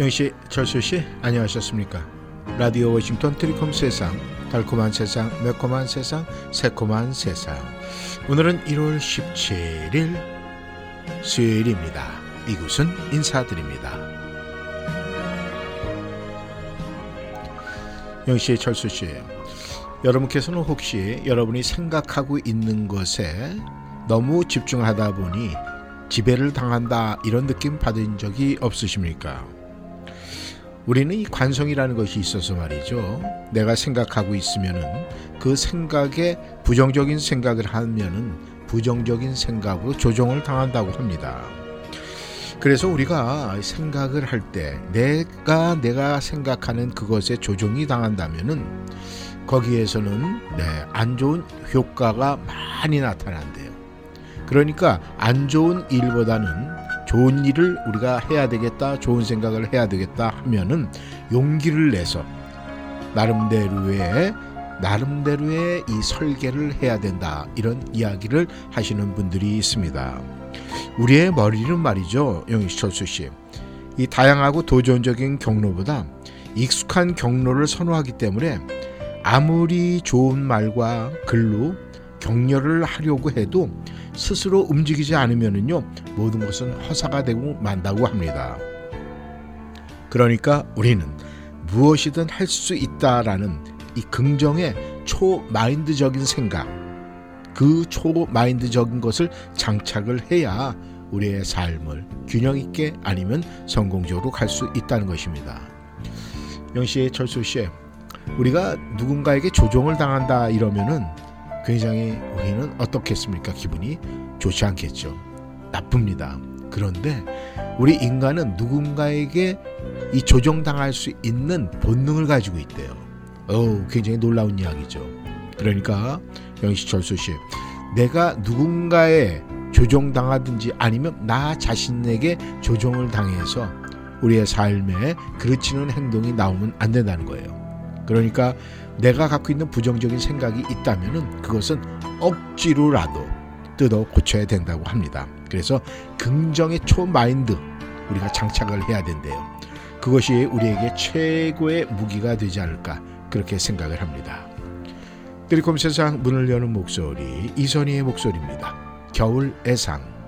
영씨, 철수씨, 안녕하셨습니까? 라디오 워싱턴 트리콤 세상, 달콤한 세상, 매콤한 세상, 새콤한 세상. 오늘은 1월 17일 수요일입니다. 이곳은 인사드립니다. 영씨, 철수씨, 여러분께서는 혹시 여러분이 생각하고 있는 것에 너무 집중하다 보니 지배를 당한다 이런 느낌 받은 적이 없으십니까? 우리는 이 관성이라는 것이 있어서 말이죠. 내가 생각하고 있으면은 그 생각에 부정적인 생각을 하면은 부정적인 생각으로 조종을 당한다고 합니다. 그래서 우리가 생각을 할 때 내가 내가 생각하는 그것에 조종이 당한다면은 거기에서는 네, 안 좋은 효과가 많이 나타난대요. 그러니까 안 좋은 일보다는 좋은 일을 우리가 해야 되겠다, 좋은 생각을 해야 되겠다 하면은 용기를 내서 나름대로의 나름대로의 이 설계를 해야 된다 이런 이야기를 하시는 분들이 있습니다. 우리의 머리는 말이죠, 영희철수 씨. 이 다양하고 도전적인 경로보다 익숙한 경로를 선호하기 때문에 아무리 좋은 말과 글로 격려를 하려고 해도 스스로 움직이지 않으면요 모든 것은 허사가 되고 만다고 합니다. 그러니까 우리는 무엇이든 할 수 있다라는 이 긍정의 초마인드적인 생각, 그 초마인드적인 것을 장착을 해야 우리의 삶을 균형 있게 아니면 성공적으로 갈 수 있다는 것입니다. 영씨, 철수 씨, 우리가 누군가에게 조종을 당한다 이러면은 굉장히 우리는 어떻겠습니까? 기분이 좋지 않겠죠. 나쁩니다. 그런데 우리 인간은 누군가에게 이 조종당할 수 있는 본능을 가지고 있대요. 어 굉장히 놀라운 이야기죠. 그러니까 영시철수 씨, 내가 누군가의 조종당하든지 아니면 나 자신에게 조종을 당해서 우리의 삶에 그르치는 행동이 나오면 안 된다는 거예요. 그러니까 내가 갖고 있는 부정적인 생각이 있다면 그것은 억지로라도 뜯어 고쳐야 된다고 합니다. 그래서 긍정의 초마인드 우리가 장착을 해야 된대요. 그것이 우리에게 최고의 무기가 되지 않을까 그렇게 생각을 합니다. 드리콤 세상 문을 여는 목소리 이선희의 목소리입니다. 겨울 애상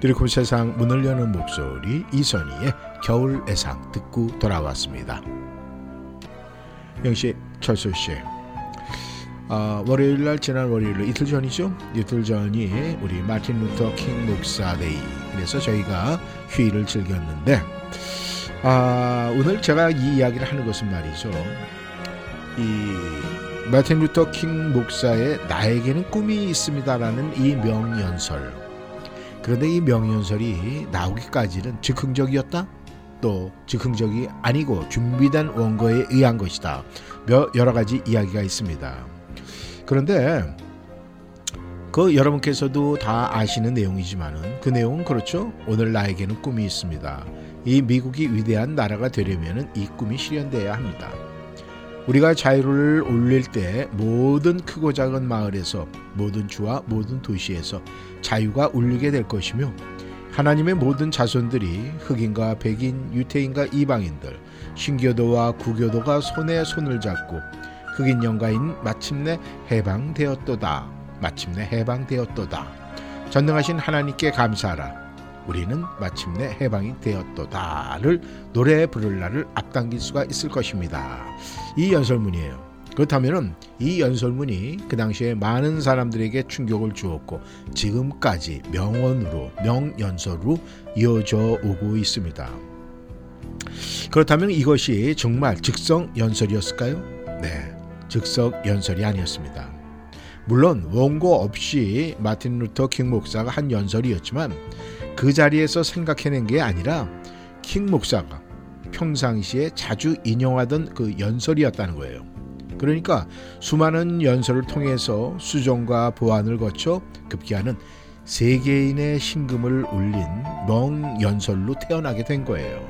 드리콤 세상 문을 여는 목소리 이선희의 겨울 애상 듣고 돌아왔습니다. 영씨 철수 씨. 어, 월요일 날 지난 월요일 이틀 전이죠. 이틀 전이 우리 마틴 루터 킹 목사 Day. 그래서 저희가 휴일을 즐겼는데 아, 오늘 제가 이 이야기를 하는 것은 말이죠. 이 마틴 루터 킹 목사의 나에게는 꿈이 있습니다라는 이 명연설 그런데 이 명연설이 나오기까지는 즉흥적이었다? 또 즉흥적이 아니고 준비된 원고에 의한 것이다. 여러 가지 이야기가 있습니다. 그런데 그 여러분께서도 다 아시는 내용이지만은 그 내용은 그렇죠. 오늘 나에게는 꿈이 있습니다. 이 미국이 위대한 나라가 되려면은 이 꿈이 실현돼야 합니다. 우리가 자유를 올릴 때 모든 크고 작은 마을에서 모든 주와 모든 도시에서 자유가 울리게 될 것이며 하나님의 모든 자손들이 흑인과 백인, 유태인과 이방인들, 신교도와 구교도가 손에 손을 잡고 흑인 영가인 마침내 해방되었도다. 마침내 해방되었도다. 전능하신 하나님께 감사하라. 우리는 마침내 해방이 되었도다를 노래 부를 날을 앞당길 수가 있을 것입니다. 이 연설문이에요. 그렇다면 이 연설문이 그 당시에 많은 사람들에게 충격을 주었고 지금까지 명언으로 명연설로 이어져 오고 있습니다. 그렇다면 이것이 정말 즉석 연설이었을까요? 네, 즉석 연설이 아니었습니다. 물론 원고 없이 마틴 루터 킹 목사가 한 연설이었지만 그 자리에서 생각해낸 게 아니라 킹 목사가 평상시에 자주 인용하던 그 연설이었다는 거예요. 그러니까 수많은 연설을 통해서 수정과 보완을 거쳐 급기야는 세계인의 신금을 울린 명연설로 태어나게 된 거예요.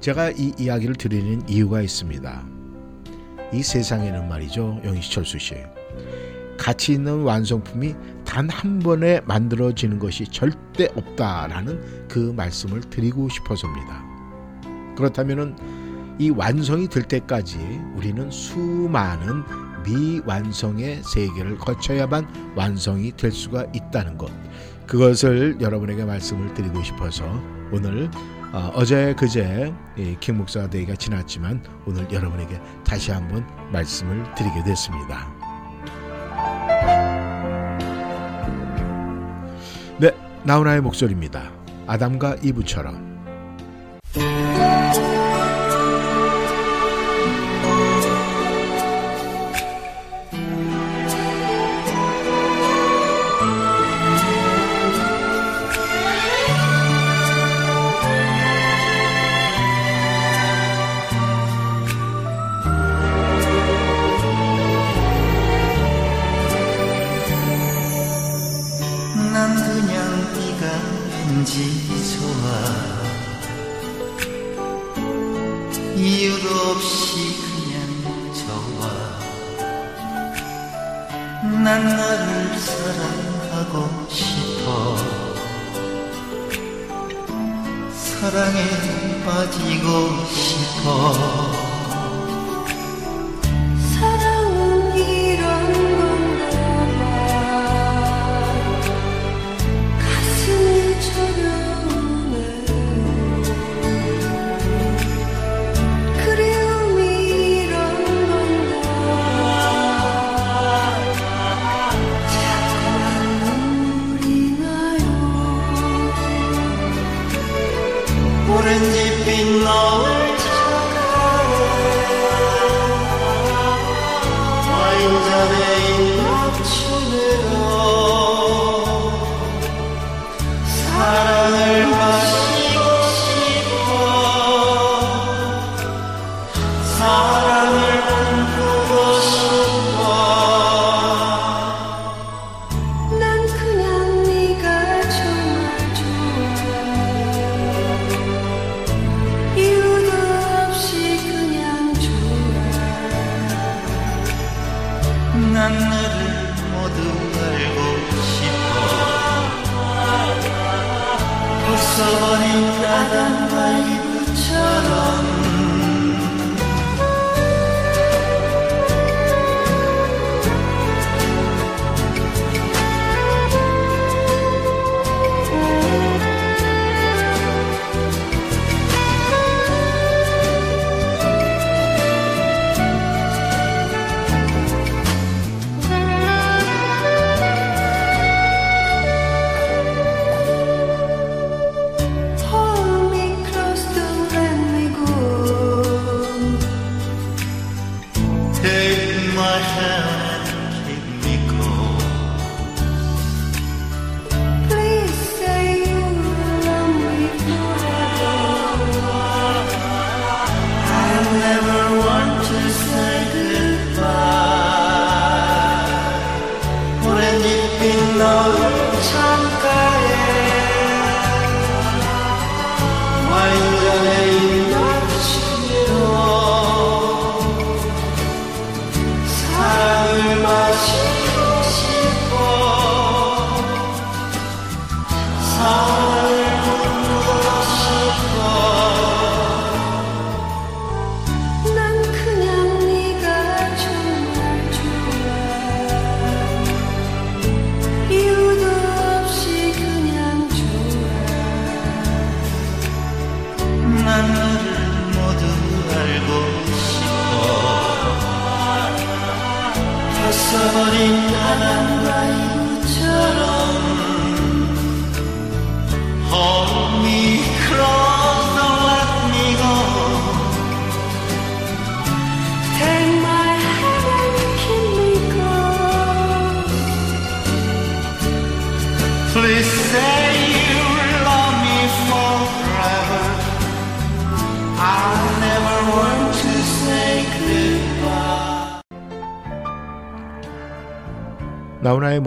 제가 이 이야기를 드리는 이유가 있습니다. 이 세상에는 말이죠, 영희철수 씨. 가치 있는 완성품이 단 한 번에 만들어지는 것이 절대 없다라는 그 말씀을 드리고 싶어서입니다. 그렇다면은 이 완성이 될 때까지 우리는 수많은 미완성의 세계를 거쳐야만 완성이 될 수가 있다는 것. 그것을 여러분에게 말씀을 드리고 싶어서 오늘 어, 제 그제 킹 목사 데이가 지났지만 오늘 여러분에게 다시 한번 말씀을 드리게 됐습니다. 네, 나훈아의 목소리입니다. 아담과 이브처럼.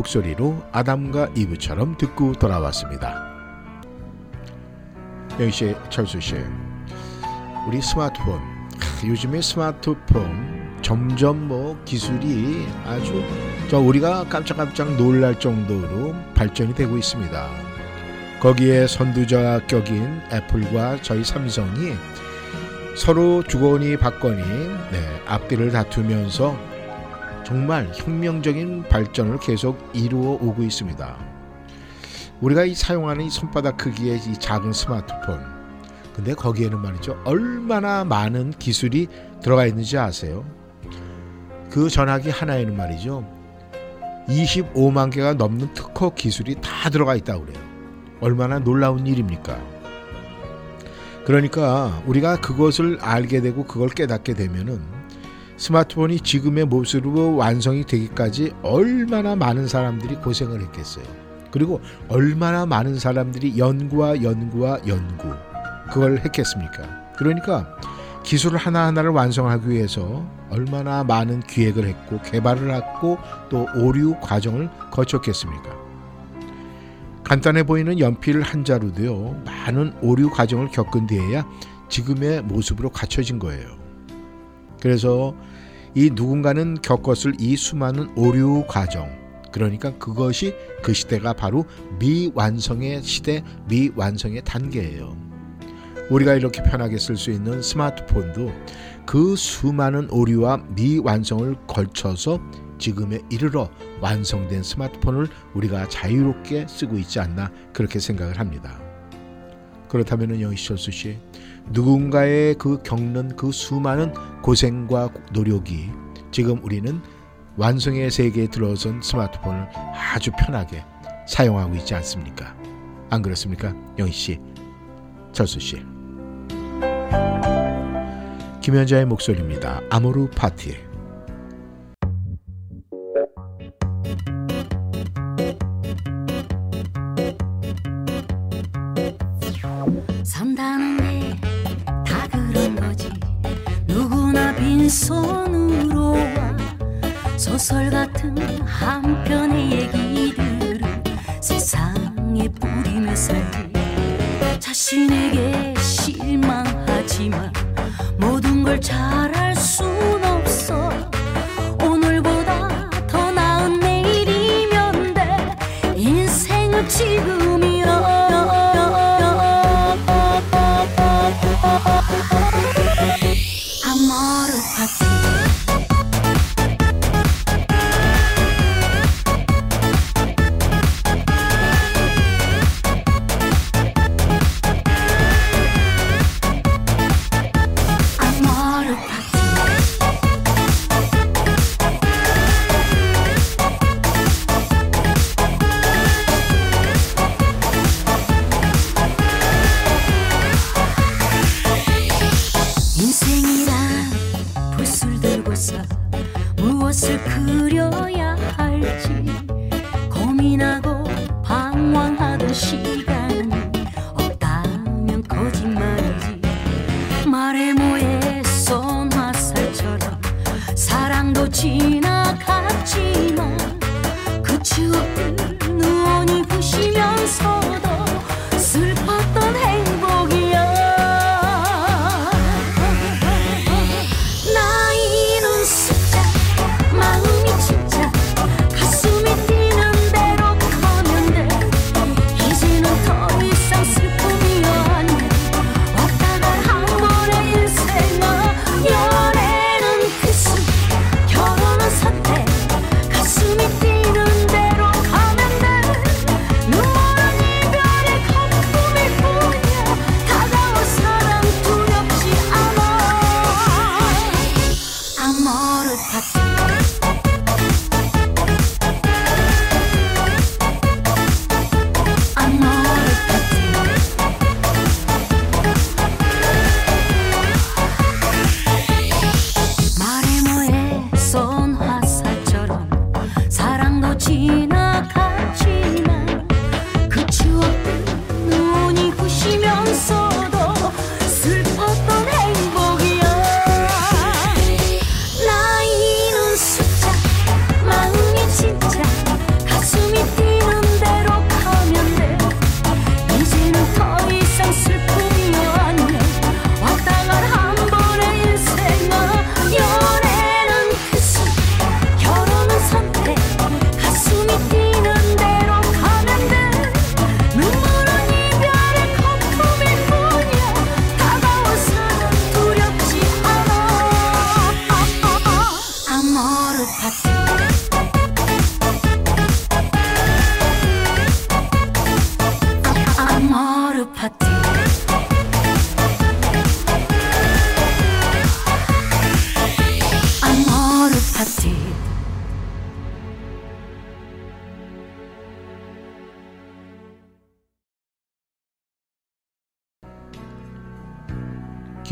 목소리로 아담과 이브처럼 듣고 돌아왔습니다. 영희 씨, 철수 씨, 우리 스마트폰 크, 요즘에 스마트폰 점점 뭐 기술이 아주 저 우리가 깜짝깜짝 놀랄 정도로 발전이 되고 있습니다. 거기에 선두자 격인 애플과 저희 삼성이 서로 주거니 받거니 네, 앞뒤를 다투면서 정말 혁명적인 발전을 계속 이루어 오고 있습니다. 우리가 이 사용하는 이 손바닥 크기의 이 작은 스마트폰. 근데 거기에는 말이죠. 얼마나 많은 기술이 들어가 있는지 아세요? 그 전화기 하나에는 말이죠. 25만 개가 넘는 특허 기술이 다 들어가 있다고 그래요. 얼마나 놀라운 일입니까? 그러니까 우리가 그것을 알게 되고 그걸 깨닫게 되면은 스마트폰이 지금의 모습으로 완성이 되기까지 얼마나 많은 사람들이 고생을 했겠어요. 그리고 얼마나 많은 사람들이 연구와 연구와 연구 그걸 했겠습니까? 그러니까 기술을 하나하나를 완성하기 위해서 얼마나 많은 기획을 했고 개발을 했고 또 오류 과정을 거쳤겠습니까? 간단해 보이는 연필 한 자루도요 많은 오류 과정을 겪은 뒤에야 지금의 모습으로 갖춰진 거예요. 그래서 이 누군가는 겪었을 이 수많은 오류 과정 그러니까 그것이 그 시대가 바로 미완성의 시대 미완성의 단계예요. 우리가 이렇게 편하게 쓸 수 있는 스마트폰도 그 수많은 오류와 미완성을 걸쳐서 지금에 이르러 완성된 스마트폰을 우리가 자유롭게 쓰고 있지 않나 그렇게 생각을 합니다. 그렇다면 영희철수 씨 누군가의 그 겪는 그 수많은 고생과 노력이 지금 우리는 완성의 세계에 들어선 스마트폰을 아주 편하게 사용하고 있지 않습니까? 안 그렇습니까? 영희 씨, 철수 씨. 김현자의 목소리입니다. 아모르 파티. 산다는 빈손으로 와 소설 같은 한 편의 얘기들을 세상에 살지 자신에게 실망하지만 모든 걸잘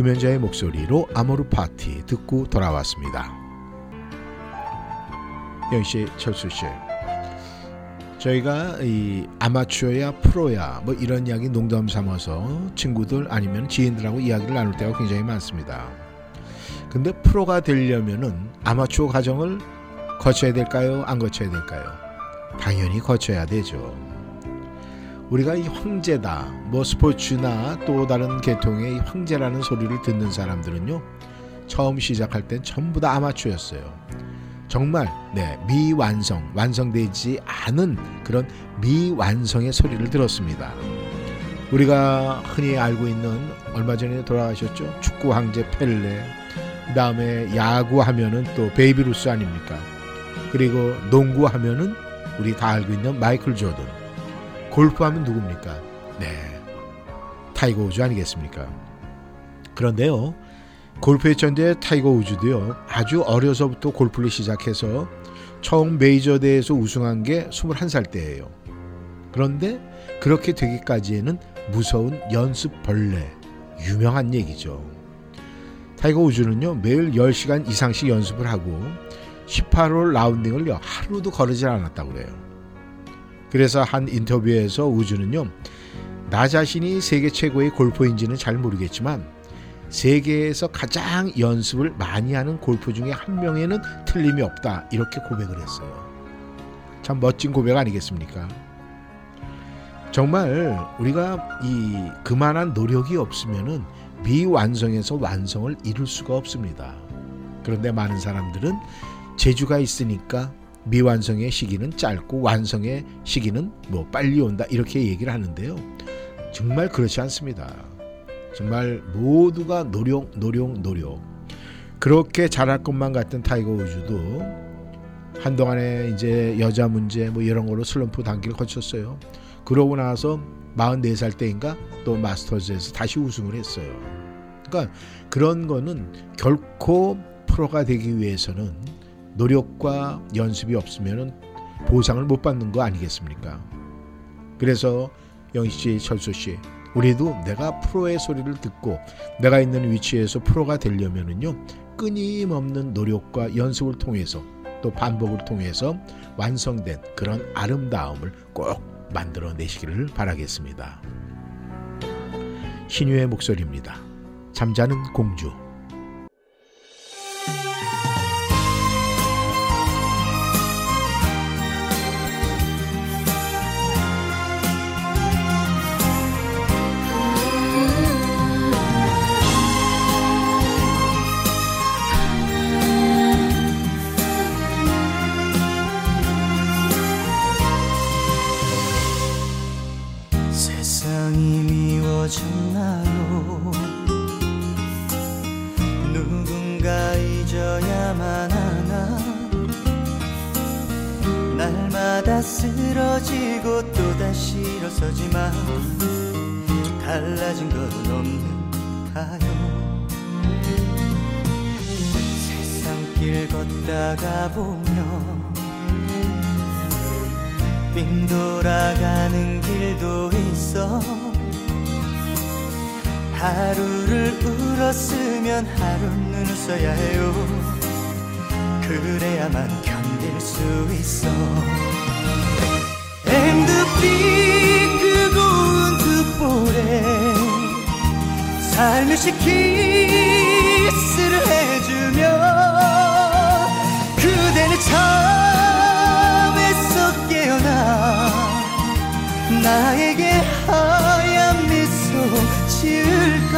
김현자의 목소리로 아모르 파티 듣고 돌아왔습니다. 영씨, 철수 씨. 저희가 이 아마추어야 프로야 뭐 이런 이야기 농담 삼아서 친구들 아니면 지인들하고 이야기를 나눌 때가 굉장히 많습니다. 근데 프로가 되려면은 아마추어 과정을 거쳐야 될까요? 안 거쳐야 될까요? 당연히 거쳐야 되죠. 우리가 이 황제다, 뭐 스포츠나 또 다른 계통의 이 황제라는 소리를 듣는 사람들은요, 처음 시작할 땐 전부 다 아마추어였어요. 정말 네 미완성, 완성되지 않은 그런 미완성의 소리를 들었습니다. 우리가 흔히 알고 있는 얼마 전에 돌아가셨죠 축구 황제 펠레, 그 다음에 야구 하면은 또 베이브 루스 아닙니까? 그리고 농구 하면은 우리 다 알고 있는 마이클 조던. 골프하면 누굽니까? 네. 타이거 우즈 아니겠습니까? 그런데요. 골프의 천재 타이거 우즈도요. 아주 어려서부터 골프를 시작해서 처음 메이저 대회에서 우승한 게 21살 때예요. 그런데 그렇게 되기까지에는 무서운 연습 벌레 유명한 얘기죠. 타이거 우즈는요. 매일 10시간 이상씩 연습을 하고 18홀 라운딩을요. 하루도 거르지 않았다고 그래요. 그래서 한 인터뷰에서 우즈는요. 나 자신이 세계 최고의 골퍼인지는 잘 모르겠지만 세계에서 가장 연습을 많이 하는 골퍼 중에 한 명에는 틀림이 없다. 이렇게 고백을 했어요. 참 멋진 고백 아니겠습니까? 정말 우리가 이 그만한 노력이 없으면은 미완성에서 완성을 이룰 수가 없습니다. 그런데 많은 사람들은 재주가 있으니까 미완성의 시기는 짧고 완성의 시기는 뭐 빨리 온다 이렇게 얘기를 하는데요. 정말 그렇지 않습니다. 정말 모두가 노력, 노력, 노력. 그렇게 잘할 것만 같은 타이거 우즈도 한동안에 이제 여자 문제 뭐 이런 걸로 슬럼프 단계를 거쳤어요. 그러고 나서 44살 때인가 또 마스터즈에서 다시 우승을 했어요. 그러니까 그런 거는 결코 프로가 되기 위해서는 노력과 연습이 없으면 보상을 못 받는 거 아니겠습니까? 그래서 영희 씨, 철수 씨, 우리도 내가 프로의 소리를 듣고 내가 있는 위치에서 프로가 되려면은요 끊임없는 노력과 연습을 통해서 또 반복을 통해서 완성된 그런 아름다움을 꼭 만들어 내시기를 바라겠습니다. 신유의 목소리입니다. 잠자는 공주. 보면 빙 돌아가는 길도 있어. 하루를 울었으면 하루는 웃어야 해요. 그래야만 견딜 수 있어. 앵두빛 그 고운 두 볼에 살며시 키스를 잠에서 깨어나 나에게 하얀 미소 지을까?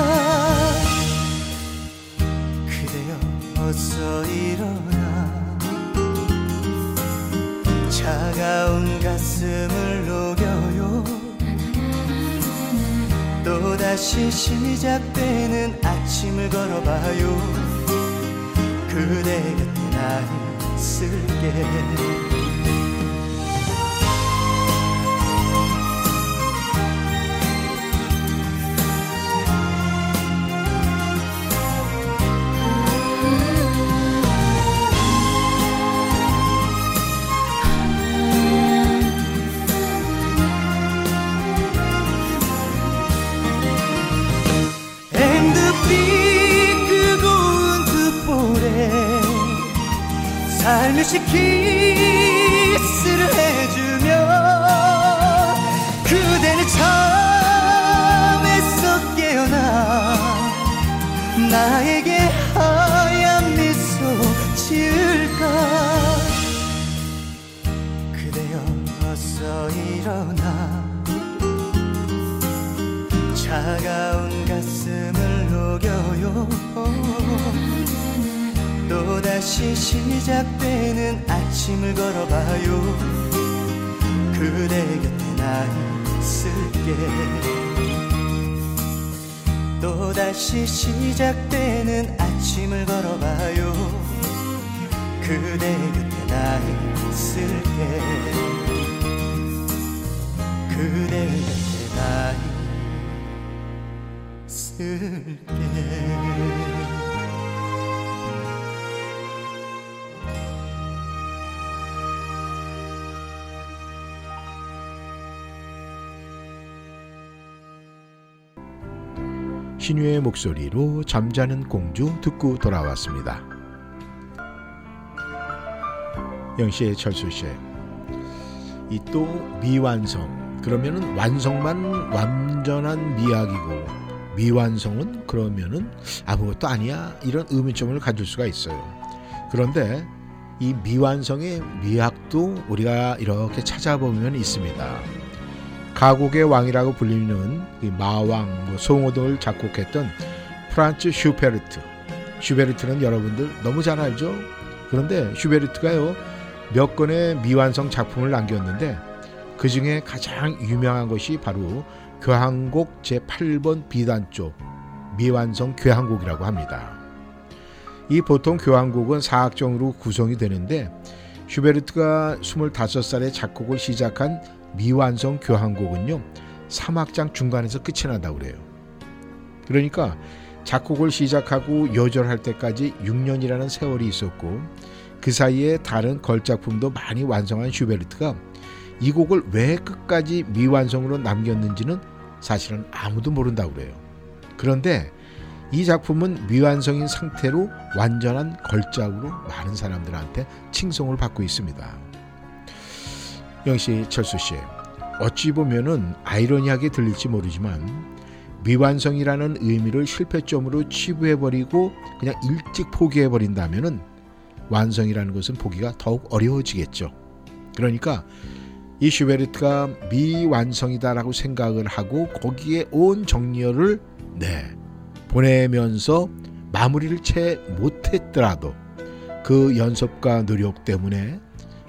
그대여 어서 일어나. 차가운 가슴을 녹여요. 또다시 시작되는 아침을 걸어봐요. 그대 곁에 나있 을게 살며시 키스를 해주며 그대는 잠에서 깨어나 나에 다시 시작되는 아침을 걸어봐요. 그대 곁에 나 있을게. 또 다시 시작되는 아침을 걸어봐요. 그대 곁에 나 있을게. 그대 곁에 나 있을게 신유의 목소리로 잠자는 공주 듣고 돌아왔습니다. 영시의 철수 씨. 이 또 미완성. 그러면은 완성만 완전한 미학이고 미완성은 그러면은 아무것도 아니야. 이런 의문점을 가질 수가 있어요. 그런데 이 미완성의 미학도 우리가 이렇게 찾아보면 있습니다. 가곡의 왕이라고 불리는 이 마왕, 뭐 숭어 등을 작곡했던 프란츠 슈베르트. 슈베르트는 여러분들 너무 잘 알죠? 그런데 슈베르트가요 몇 건의 미완성 작품을 남겼는데 그 중에 가장 유명한 것이 바로 교향곡 제8번 B단조 미완성 교향곡이라고 합니다. 이 보통 교향곡은 4악장으로 구성이 되는데 슈베르트가 25살에 작곡을 시작한 미완성 교향곡은요 3악장 중간에서 끝이 난다고 그래요. 그러니까 작곡을 시작하고 여절할 때까지 6년이라는 세월이 있었고 그 사이에 다른 걸작품도 많이 완성한 슈베르트가 이 곡을 왜 끝까지 미완성으로 남겼는지는 사실은 아무도 모른다고 그래요. 그런데 이 작품은 미완성인 상태로 완전한 걸작으로 많은 사람들한테 칭송을 받고 있습니다. 영시 철수 씨, 어찌 보면은 아이러니하게 들릴지 모르지만 미완성이라는 의미를 실패점으로 치부해버리고 그냥 일찍 포기해버린다면은 완성이라는 것은 보기가 더욱 어려워지겠죠. 그러니까 이 슈베르트가 미완성이다라고 생각을 하고 거기에 온 정열을 네 보내면서 마무리를 채 못했더라도 그 연습과 노력 때문에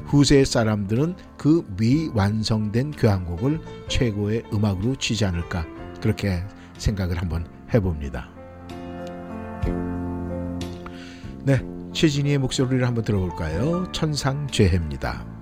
후세 사람들은 그 미완성된 교향곡을 최고의 음악으로 치지 않을까 그렇게 생각을 한번 해봅니다. 네, 최진희의 목소리를 한번 들어볼까요? 천상죄해입니다.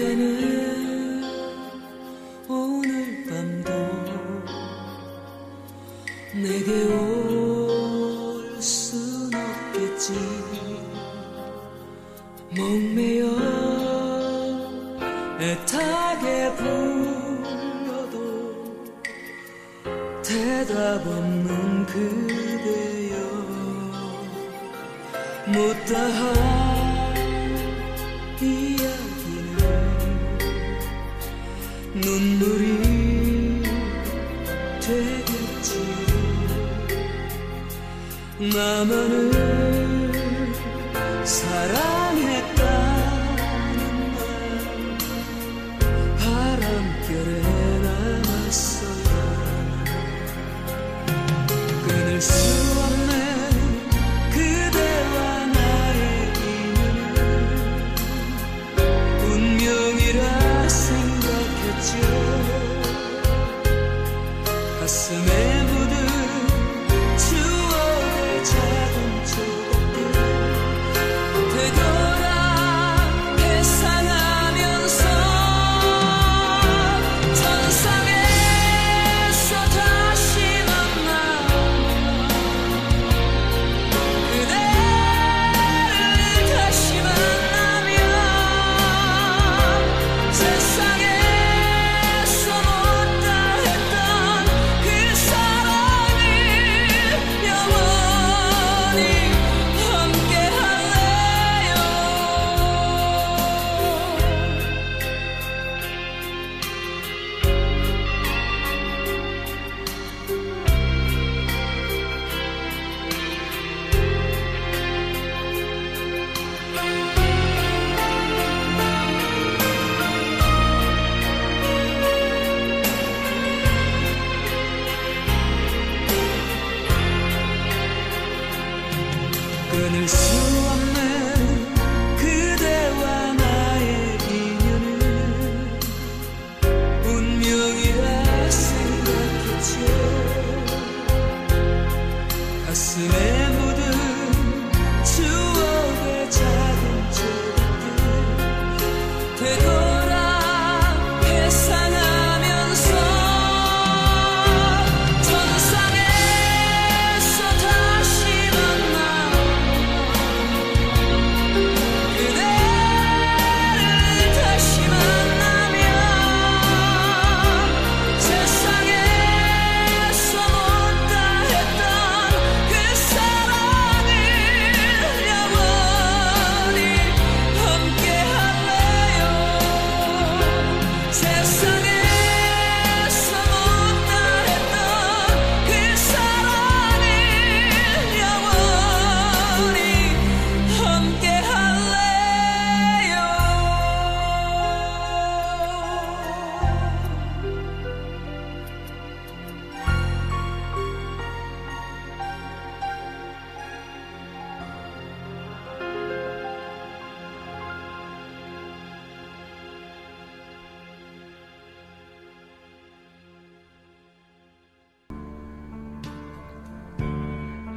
그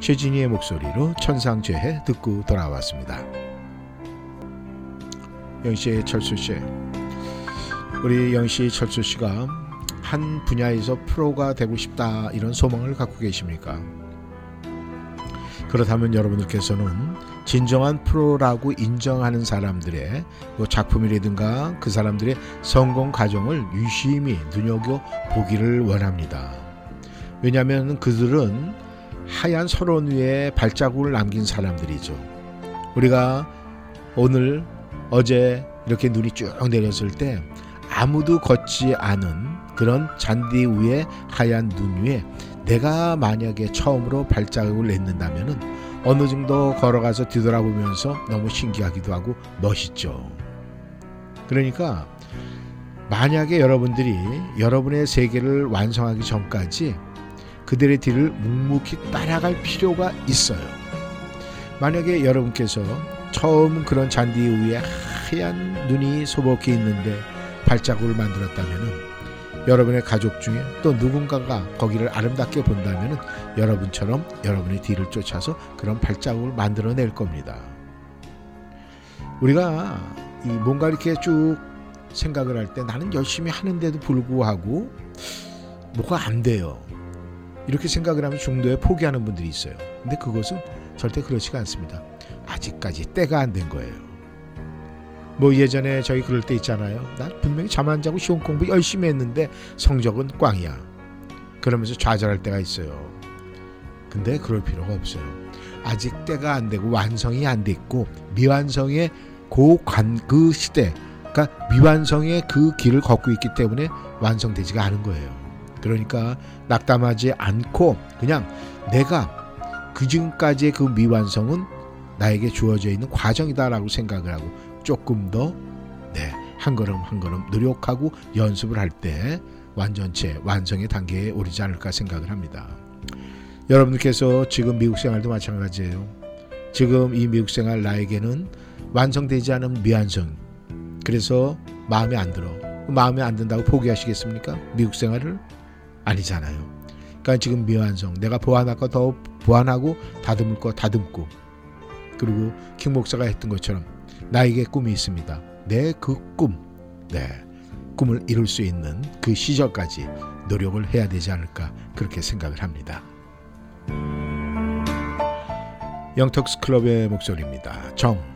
최진희의 목소리로 천상죄해 듣고 돌아왔습니다. 영씨, 철수 씨, 우리 영씨, 철수 씨가 한 분야에서 프로가 되고 싶다 이런 소망을 갖고 계십니까? 그렇다면 여러분들께서는 진정한 프로라고 인정하는 사람들의 뭐 작품이라든가 그 사람들의 성공 과정을 유심히 눈여겨 보기를 원합니다. 왜냐하면 그들은 하얀 설원 위에 발자국을 남긴 사람들이죠. 우리가 오늘 어제 이렇게 눈이 쭉 내렸을 때 아무도 걷지 않은 그런 잔디 위에 하얀 눈 위에 내가 만약에 처음으로 발자국을 냈는다면은 어느 정도 걸어가서 뒤돌아보면서 너무 신기하기도 하고 멋있죠. 그러니까 만약에 여러분들이 여러분의 세계를 완성하기 전까지 그들의 뒤를 묵묵히 따라갈 필요가 있어요. 만약에 여러분께서 처음 그런 잔디 위에 하얀 눈이 소복해 있는데 발자국을 만들었다면은 여러분의 가족 중에 또 누군가가 거기를 아름답게 본다면은 여러분처럼 여러분의 뒤를 쫓아서 그런 발자국을 만들어낼 겁니다. 우리가 이 뭔가 이렇게 쭉 생각을 할 때 나는 열심히 하는데도 불구하고 뭐가 안 돼요. 이렇게 생각을 하면 중도에 포기하는 분들이 있어요. 근데 그것은 절대 그렇지가 않습니다. 아직까지 때가 안 된 거예요. 뭐 예전에 저희 그럴 때 있잖아요. 난 분명히 잠 안 자고 시험 공부 열심히 했는데 성적은 꽝이야. 그러면서 좌절할 때가 있어요. 근데 그럴 필요가 없어요. 아직 때가 안 되고 완성이 안 됐고 미완성의 고관 그 시대, 그러니까 미완성의 그 길을 걷고 있기 때문에 완성되지가 않은 거예요. 그러니까 낙담하지 않고 그냥 내가 그 지금까지의 그 미완성은 나에게 주어져 있는 과정이다라고 생각을 하고 조금 더 네, 한 걸음 한 걸음 노력하고 연습을 할 때 완전체 완성의 단계에 오르지 않을까 생각을 합니다. 여러분들께서 지금 미국 생활도 마찬가지예요. 지금 이 미국 생활 나에게는 완성되지 않은 미완성. 그래서 마음에 안 들어. 마음에 안 든다고 포기하시겠습니까? 미국 생활을 아니잖아요. 그러니까 지금 미완성. 내가 보완할 거 더 보완하고 다듬을 거 다듬고. 그리고 킹 목사가 했던 것처럼 나에게 꿈이 있습니다. 내 그 꿈, 네 꿈을 이룰 수 있는 그 시절까지 노력을 해야 되지 않을까 그렇게 생각을 합니다. 영턱스 클럽의 목소리입니다. 정.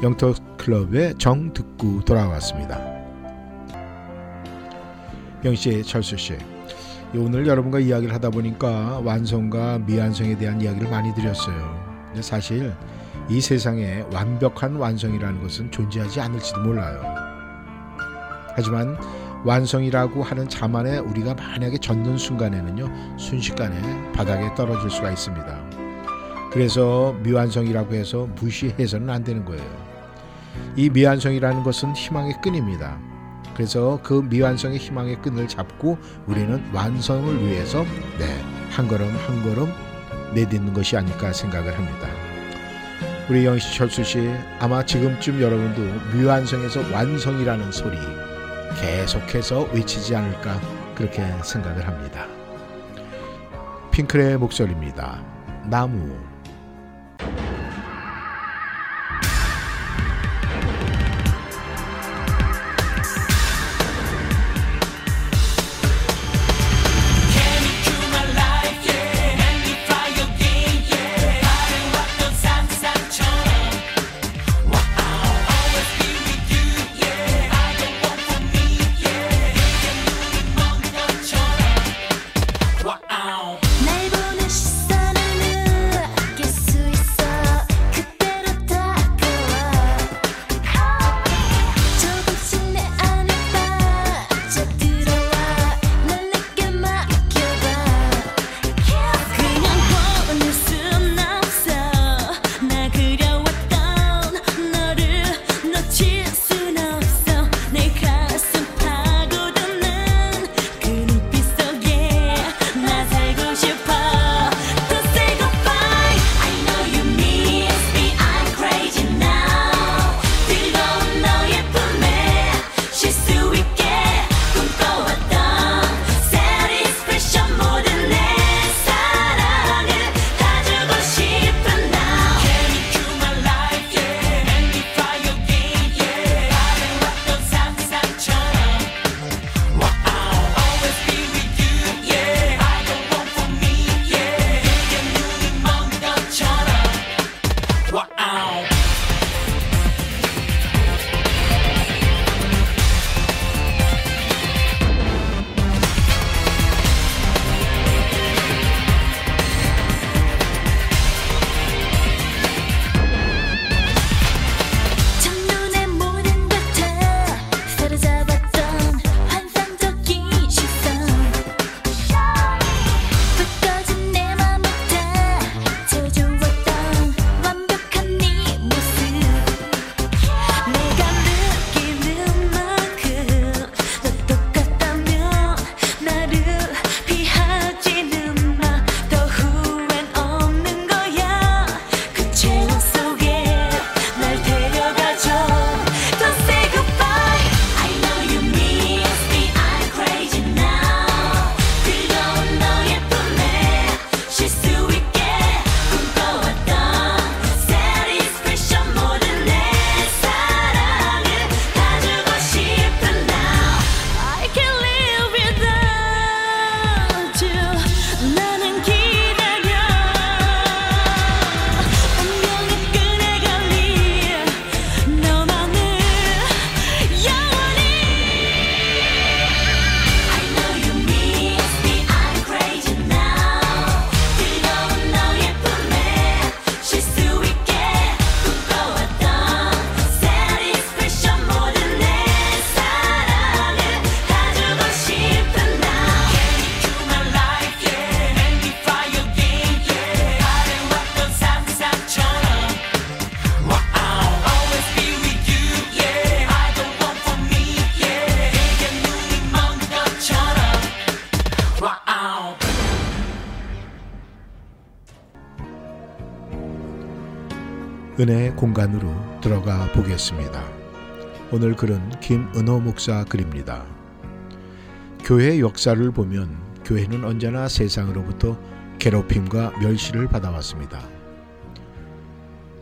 영터 클럽의 정 듣고 돌아왔습니다. 영씨, 철수 씨. 오늘 여러분과 이야기를 하다 보니까 완성과 미완성에 대한 이야기를 많이 드렸어요. 근데 사실 이 세상에 완벽한 완성이라는 것은 존재하지 않을지도 몰라요. 하지만 완성이라고 하는 자만에 우리가 만약에 젖는 순간에는요 순식간에 바닥에 떨어질 수가 있습니다. 그래서 미완성이라고 해서 무시해서는 안 되는 거예요. 이 미완성이라는 것은 희망의 끈입니다. 그래서 그 미완성의 희망의 끈을 잡고 우리는 완성을 위해서 네, 한 걸음 한 걸음 내딛는 것이 아닐까 생각을 합니다. 우리 영시 철수 씨 아마 지금쯤 여러분도 미완성에서 완성이라는 소리 계속해서 외치지 않을까 그렇게 생각을 합니다. 핑클의 목소리입니다. 나무 은혜의 공간으로 들어가 보겠습니다. 오늘 글은 김은호 목사 글입니다. 교회 역사를 보면 교회는 언제나 세상으로부터 괴롭힘과 멸시를 받아왔습니다.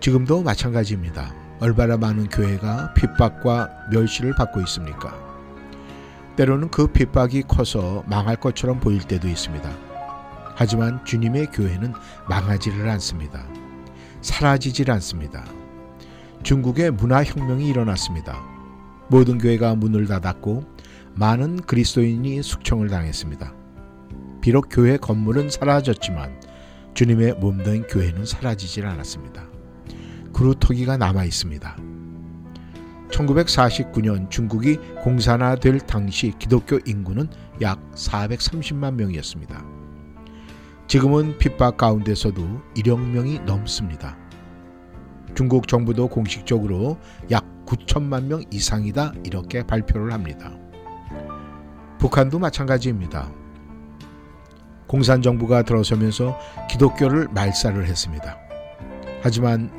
지금도 마찬가지입니다. 얼마나 많은 교회가 핍박과 멸시를 받고 있습니까? 때로는 그 핍박이 커서 망할 것처럼 보일 때도 있습니다. 하지만 주님의 교회는 망하지를 않습니다. 사라지질 않습니다. 중국의 문화혁명이 일어났습니다. 모든 교회가 문을 닫았고 많은 그리스도인이 숙청을 당했습니다. 비록 교회 건물은 사라졌지만 주님의 몸된 교회는 사라지질 않았습니다. 그루터기가 남아 있습니다. 1949년 중국이 공산화될 당시 기독교 인구는 약 430만 명이었습니다. 지금은 핍박 가운데서도 1억 명이 넘습니다. 중국 정부도 공식적으로 약 9천만 명 이상이다 이렇게 발표를 합니다. 북한도 마찬가지입니다. 공산 정부가 들어서면서 기독교를 말살을 했습니다. 하지만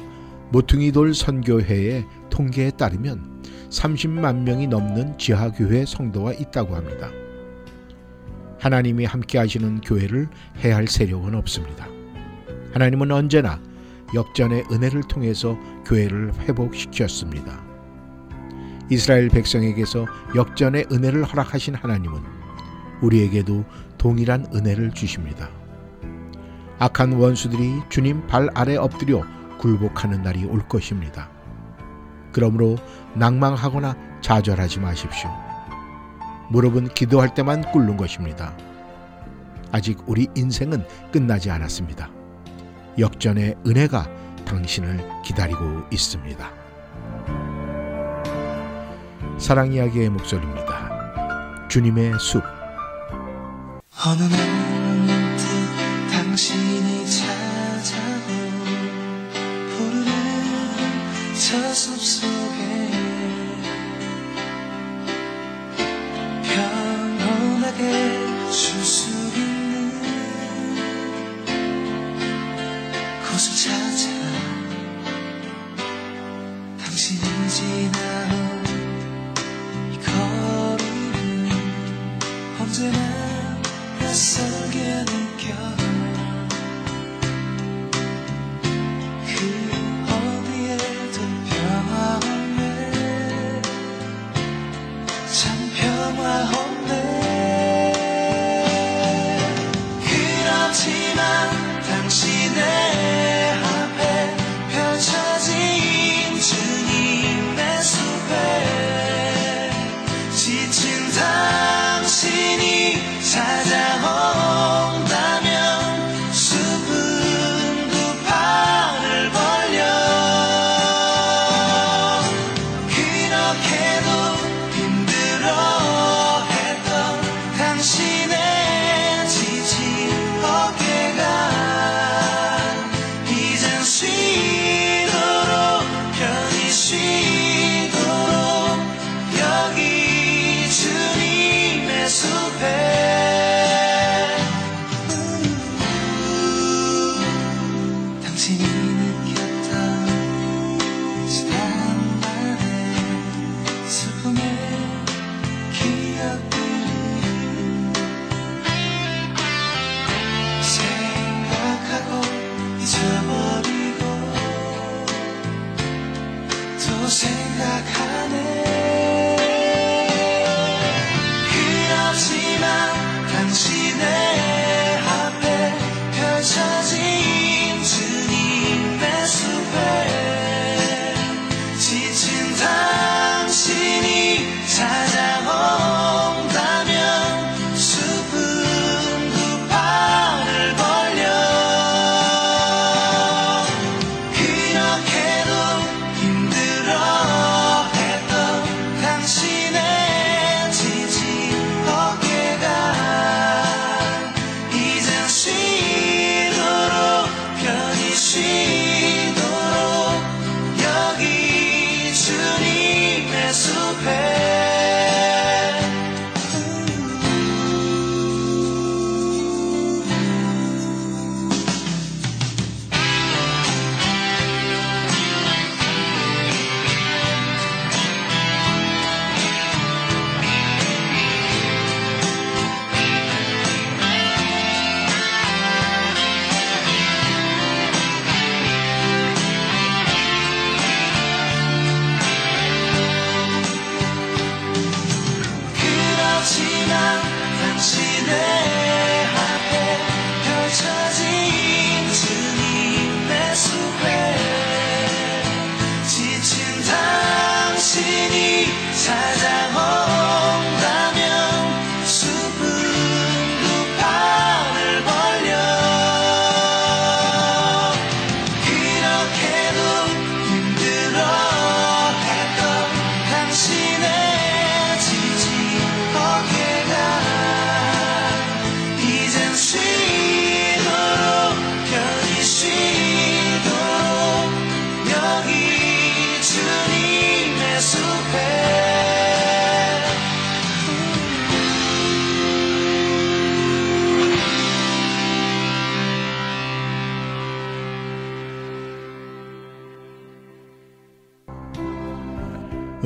모퉁이돌 선교회의 통계에 따르면 30만 명이 넘는 지하교회 성도가 있다고 합니다. 하나님이 함께 하시는 교회를 해할 세력은 없습니다. 하나님은 언제나 역전의 은혜를 통해서 교회를 회복시켰습니다. 이스라엘 백성에게서 역전의 은혜를 허락하신 하나님은 우리에게도 동일한 은혜를 주십니다. 악한 원수들이 주님 발 아래 엎드려 굴복하는 날이 올 것입니다. 그러므로 낭망하거나 좌절하지 마십시오. 무릎은 기도할 때만 꿇는 것입니다. 아직 우리 인생은 끝나지 않았습니다. 역전의 은혜가 당신을 기다리고 있습니다. 사랑 이야기의 목소리입니다. 주님의 숲. 어느 날 당신이 찾아오 푸르른 저 숲 속 생각하네.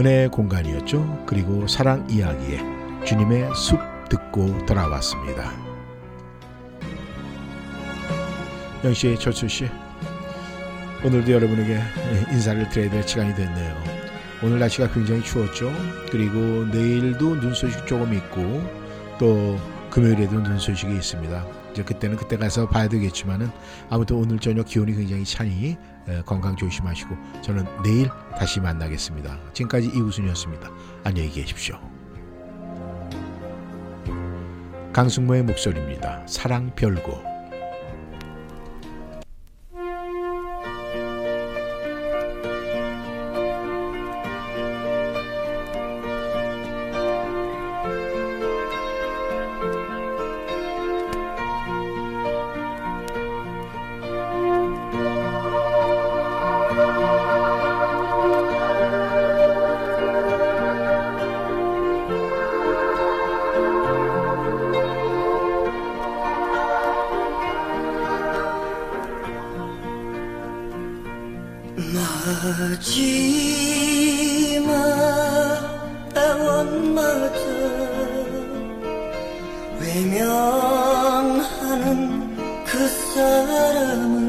은혜의 공간이었죠. 그리고 사랑 이야기에 주님의 숲 듣고 돌아왔습니다. 영씨, 철수씨, 오늘도 여러분에게 인사를 드려야 될 시간이 됐네요. 오늘 날씨가 굉장히 추웠죠. 그리고 내일도 눈 소식 조금 있고 또 금요일에도 눈 소식이 있습니다. 이제 그때는 그때 가서 봐야 되겠지만은 아무튼 오늘 저녁 기온이 굉장히 차니 에, 건강 조심하시고 저는 내일 다시 만나겠습니다. 지금까지 이우순이었습니다. 안녕히 계십시오. 강승모의 목소리입니다. 사랑 별고. 마지막 애원마저 외면하는 그 사람을